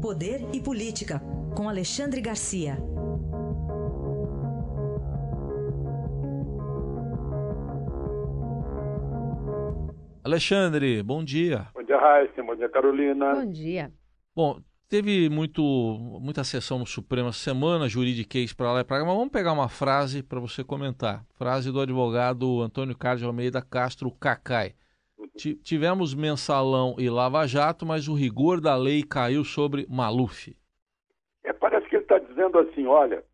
Poder e Política, com Alexandre Garcia. Alexandre, bom dia. Bom dia, Raíssa. Bom dia, Carolina. Bom dia. Bom, teve muito, muita sessão no Supremo essa semana, juridiquês para lá e para cá, mas vamos pegar uma frase para você comentar. Frase do advogado Antônio Carlos Almeida Castro Cacai. Tivemos mensalão e lava-jato, mas o rigor da lei caiu sobre Maluf. É, parece que ele está dizendo assim: olha,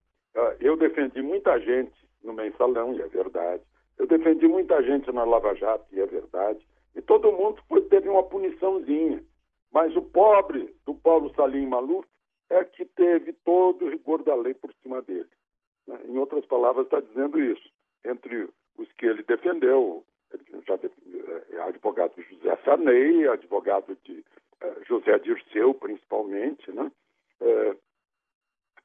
eu defendi muita gente no mensalão, e é verdade. Eu defendi muita gente na Lava Jato, e é verdade. E todo mundo foi, teve uma puniçãozinha. Mas o pobre do Paulo Salim Maluf é que teve todo o rigor da lei por cima dele. Né? Em outras palavras, está dizendo isso. Entre os que ele defendeu, já é advogado José Sarney, advogado de é, José Dirceu, principalmente, né? É,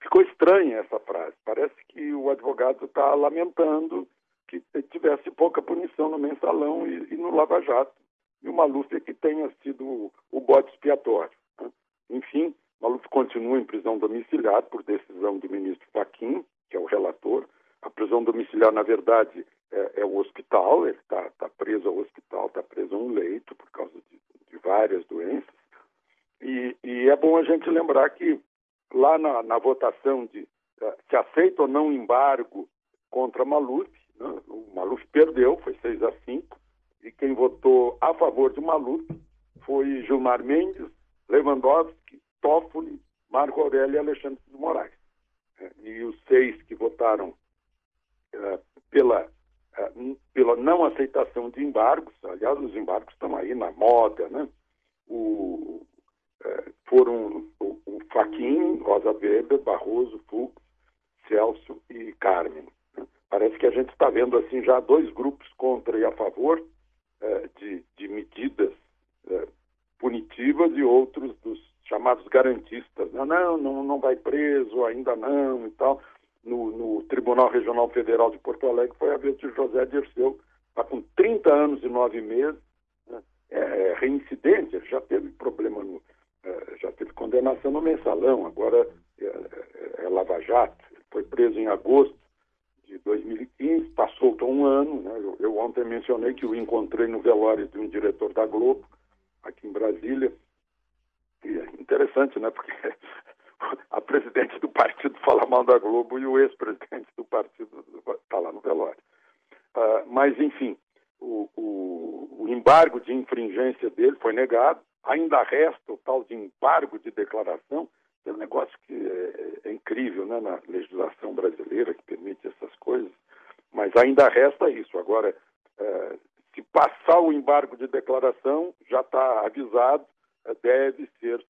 ficou estranha essa frase. Parece que o advogado está lamentando que tivesse pouca punição no mensalão e, e no Lava Jato. E o Maluf é que tenha sido o bode expiatório. Né? Enfim, Maluf continua em prisão domiciliar por decisão do ministro Fachin, que é o relator. A prisão domiciliar, na verdade, é, é o hospital, ele está tá preso ao hospital, está preso a um leito por causa de, de várias doenças. E, e, é bom a gente lembrar que lá na, na votação de uh, se aceita ou não embargo contra Maluf, né, o Maluf perdeu, foi 6 a 5, e quem votou a favor de Maluf foi Gilmar Mendes, Lewandowski, Toffoli, Marco Aurélio e Alexandre de Moraes. É, e os seis que votaram uh, pela pela não aceitação de embargos, aliás, os embargos estão aí na moda, né? O, é, foram o, o Faquin, Rosa Weber, Barroso, Fux, Celso e Carmen. Né? Parece que a gente está vendo assim já dois grupos contra e a favor é, de, de, medidas é, punitivas e outros dos chamados garantistas. Né? Não, não, não vai preso, ainda não e tal no, no, Tribunal Regional Federal de Porto Alegre foi a vez de José Dirceu, está com 30 anos e 9 meses, né? é, é, reincidente, ele já teve problema, no, é, já teve condenação no mensalão, agora é, é, é, Lava Jato, ele foi preso em agosto de 2015, está solto há um ano, né? eu, eu ontem mencionei que o encontrei no velório de um diretor da Globo, aqui em Brasília, e é interessante, né, porque presidente do partido fala mal da Globo e o ex-presidente do partido está lá no velório. Uh, mas, enfim, o, o, o, embargo de infringência dele foi negado. Ainda resta o tal de embargo de declaração, que é um negócio que é, é incrível né, na legislação brasileira, que permite essas coisas. Mas ainda resta isso. Agora, uh, se passar o embargo de declaração, já está avisado, uh, deve ser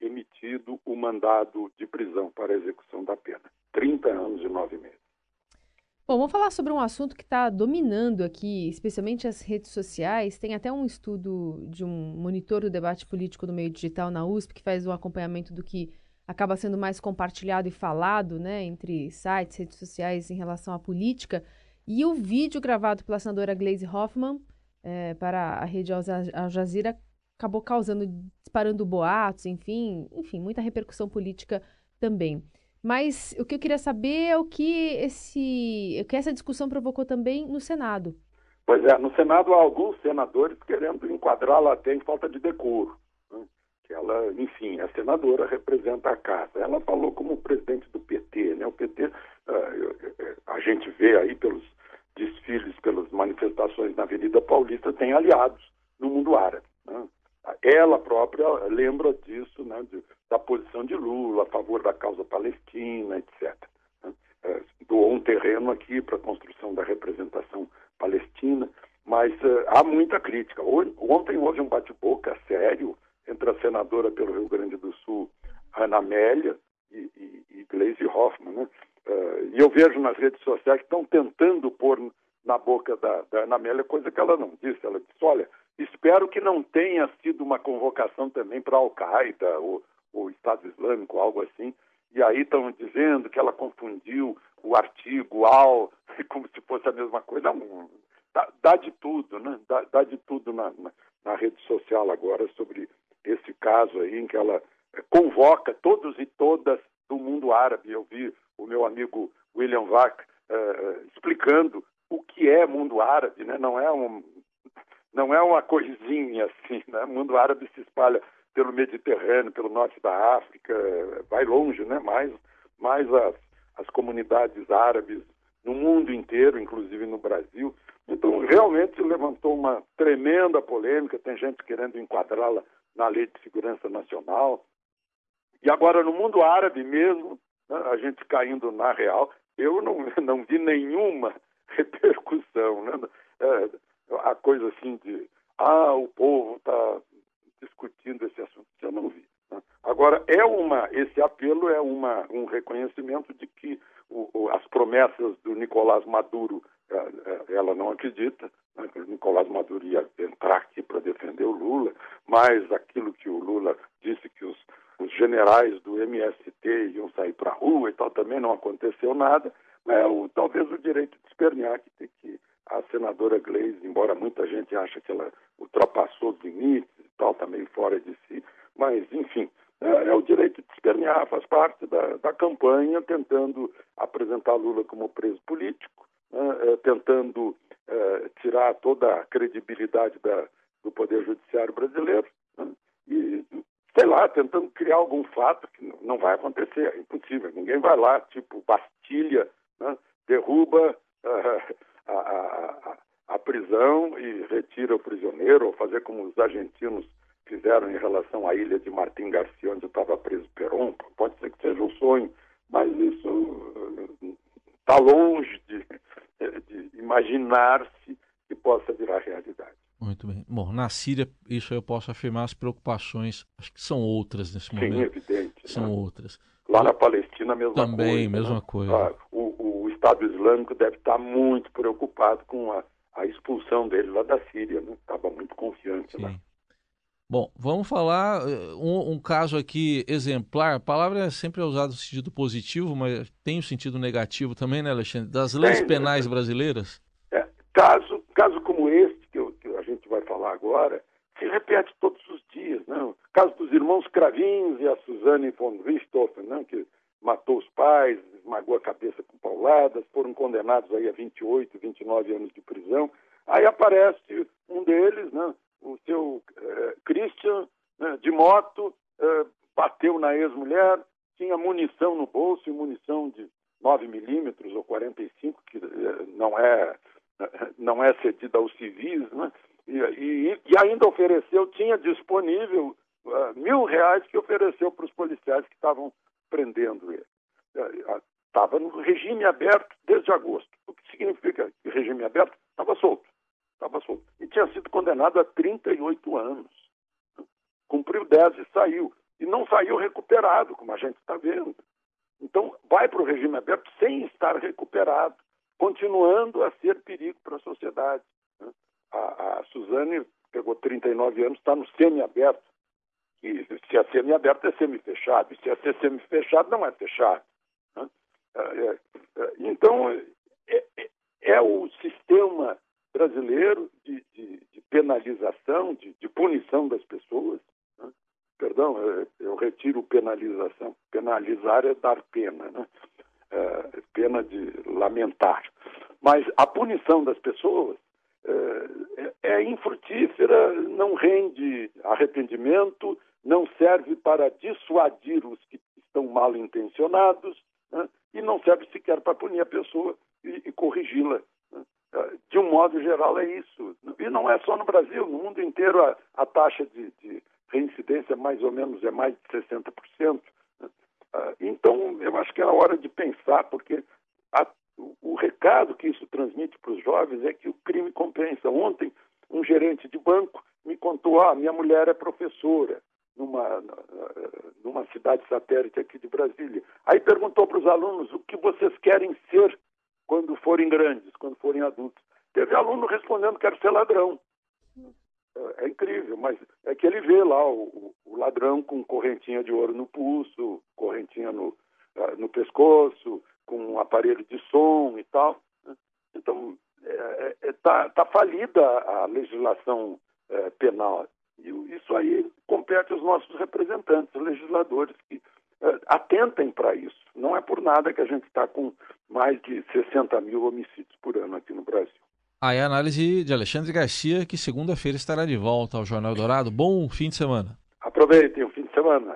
emitido o mandado de prisão para a execução da pena. 30 anos e 9 meses. Bom, vamos falar sobre um assunto que está dominando aqui, especialmente as redes sociais. Tem até um estudo de um monitor do debate político no meio digital na USP que faz o acompanhamento do que acaba sendo mais compartilhado e falado né, entre sites, redes sociais em relação à política. E o vídeo gravado pela senadora Glaze Hoffman é, para a rede Al Jazeera acabou causando, disparando boatos, enfim, enfim, muita repercussão política também. Mas o que eu queria saber é o que esse, o que essa discussão provocou também no Senado. Pois é, no Senado há alguns senadores querendo enquadrá-la até em falta de decoro. Né? Ela, enfim, a senadora representa a casa. Ela falou como presidente do PT, né? O PT, uh, a gente vê aí pelos desfiles, pelas manifestações na Avenida Paulista, tem aliados no mundo árabe. Ela própria lembra disso, né, de, da posição de Lula a favor da causa palestina, etc. Né? É, doou um terreno aqui para a construção da representação palestina, mas uh, há muita crítica. Ontem houve um bate-boca sério entre a senadora pelo Rio Grande do Sul, Ana Amélia, e, e, e Gleisi Hoffmann. Né? Uh, e eu vejo nas redes sociais que estão tentando pôr na boca da, da Ana Amélia coisa que ela não disse. Ela disse: olha, Espero que não tenha sido uma convocação também para Al-Qaeda ou, o Estado Islâmico, algo assim. E aí estão dizendo que ela confundiu o artigo al como se fosse a mesma coisa. Não, dá, dá de tudo, né? Dá, dá de tudo na, na, na, rede social agora sobre esse caso aí em que ela convoca todos e todas do mundo árabe. Eu vi o meu amigo William Vac uh, explicando o que é mundo árabe, né? não, é um, não é uma coisinha assim. Né? O mundo árabe se espalha pelo Mediterrâneo, pelo norte da África, vai longe, né? mais, mais as, as comunidades árabes no mundo inteiro, inclusive no Brasil. Então, realmente levantou uma tremenda polêmica, tem gente querendo enquadrá-la na Lei de Segurança Nacional. E agora, no mundo árabe mesmo, né, a gente caindo na real, eu não, não vi nenhuma repercussão. Né? É, a coisa assim de, ah, o povo está discutindo esse assunto, eu não vi. Né? Agora, é uma, esse apelo é uma, um reconhecimento de que o, o, as promessas do Nicolás Maduro, é, é, ela não acredita, né, o Nicolás Maduro ia entrar aqui para defender o Lula, mas aquilo que o Lula disse que os, os generais do MST iam sair para a rua e tal, também não aconteceu nada. É o, talvez o direito de espernear que, tem que a senadora Gleisi, embora muita gente ache que ela ultrapassou os limites e tal, está meio fora de si, mas, enfim, é, é, o direito de espernear, faz parte da, da campanha, tentando apresentar Lula como preso político, né, é, tentando é, tirar toda a credibilidade da, do Poder Judiciário brasileiro né, e, sei lá, tentando criar algum fato que não vai acontecer, é impossível. Ninguém vai lá, tipo Bastilha, né, derruba uh, a, a, a prisão e retira o prisioneiro, ou fazer como os argentinos fizeram em relação à ilha de Martim Garcia, onde estava preso Perón. Pode ser que seja um sonho, mas isso está eh, longe de, de imaginar-se que possa virar realidade. Muito bem. Bom, na Síria, isso eu posso afirmar, as preocupações, acho que são outras nesse momento. Sim, evidente. São né? outras. Lá na Palestina, a mesma Também, coisa. Também, mesma né? coisa. Ah, o, Estado Islâmico deve estar muito preocupado com a, a expulsão dele lá da Síria. Estava né? muito confiante Sim. lá. Bom, vamos falar eh, um, um, caso aqui exemplar. A palavra é sempre usada no sentido positivo, mas tem o um sentido negativo também, né, Alexandre? Das leis tem, penais né? brasileiras? É, caso, caso como este, que, eu, que, a gente vai falar agora, se repete todos os dias. Né? O caso dos irmãos Cravinhos e a Suzane von Richthofen, né? que matou os pais, esmagou a cabeça com pauladas, foram condenados aí a 28, 29 anos de prisão. Aí aparece um deles, né? o seu eh, Christian né, de moto eh, bateu na ex-mulher, tinha munição no bolso e munição de 9 milímetros ou 45, que eh, não é, não é cedida aos civis, né? e, e, e ainda ofereceu, tinha disponível uh, mil reais que ofereceu para os policiais que estavam prendendo ele. Estava no regime aberto desde agosto. O que significa que regime aberto? Estava solto estava solto. E tinha sido condenado a 38 anos. Cumpriu 10 e saiu. E não saiu recuperado, como a gente está vendo. Então, vai para o regime aberto sem estar recuperado, continuando a ser perigo para a sociedade. A, a Suzane pegou 39 anos, está no semi-aberto. E se é semi-aberto, é semi-fechado. E se é semi-fechado, não é fechado. É, é, é, então, é, é, o sistema brasileiro de, de, de penalização, de, de, punição das pessoas. Né? Perdão, eu, retiro penalização. Penalizar é dar pena, né? é, pena de lamentar. Mas a punição das pessoas é, é infrutífera, não rende arrependimento, não serve para dissuadir os que estão mal intencionados? E não serve sequer para punir a pessoa e, e corrigi-la de um modo geral, é isso. E não é só no Brasil, no mundo inteiro a, a taxa de, de, reincidência mais ou menos é mais de 60%. Né? Ah, então, eu acho que é a hora de pensar, porque a, o recado que isso transmite para os jovens é que o crime compensa. Ontem, um gerente de banco me contou: ah, minha mulher é professora numa, numa cidade satélite aqui de Brasília. Aí perguntou para os alunos o que vocês querem ser quando forem grandes, quando forem adultos. Teve aluno respondendo que quero ser ladrão. É, é, incrível, mas é que ele vê lá o, o, ladrão com correntinha de ouro no pulso, correntinha no, uh, no pescoço, com um aparelho de som e tal. Né? Então, está é, é, tá, tá falida a legislação é, penal. E isso aí compete aos nossos representantes, legisladores, que uh, atentem para isso. Não é por nada que a gente está com mais de 60 mil homicídios por ano aqui no Brasil. Aí a análise de Alexandre Garcia, que segunda-feira estará de volta ao Jornal Dourado. Bom fim de semana. Aproveitem o fim de semana.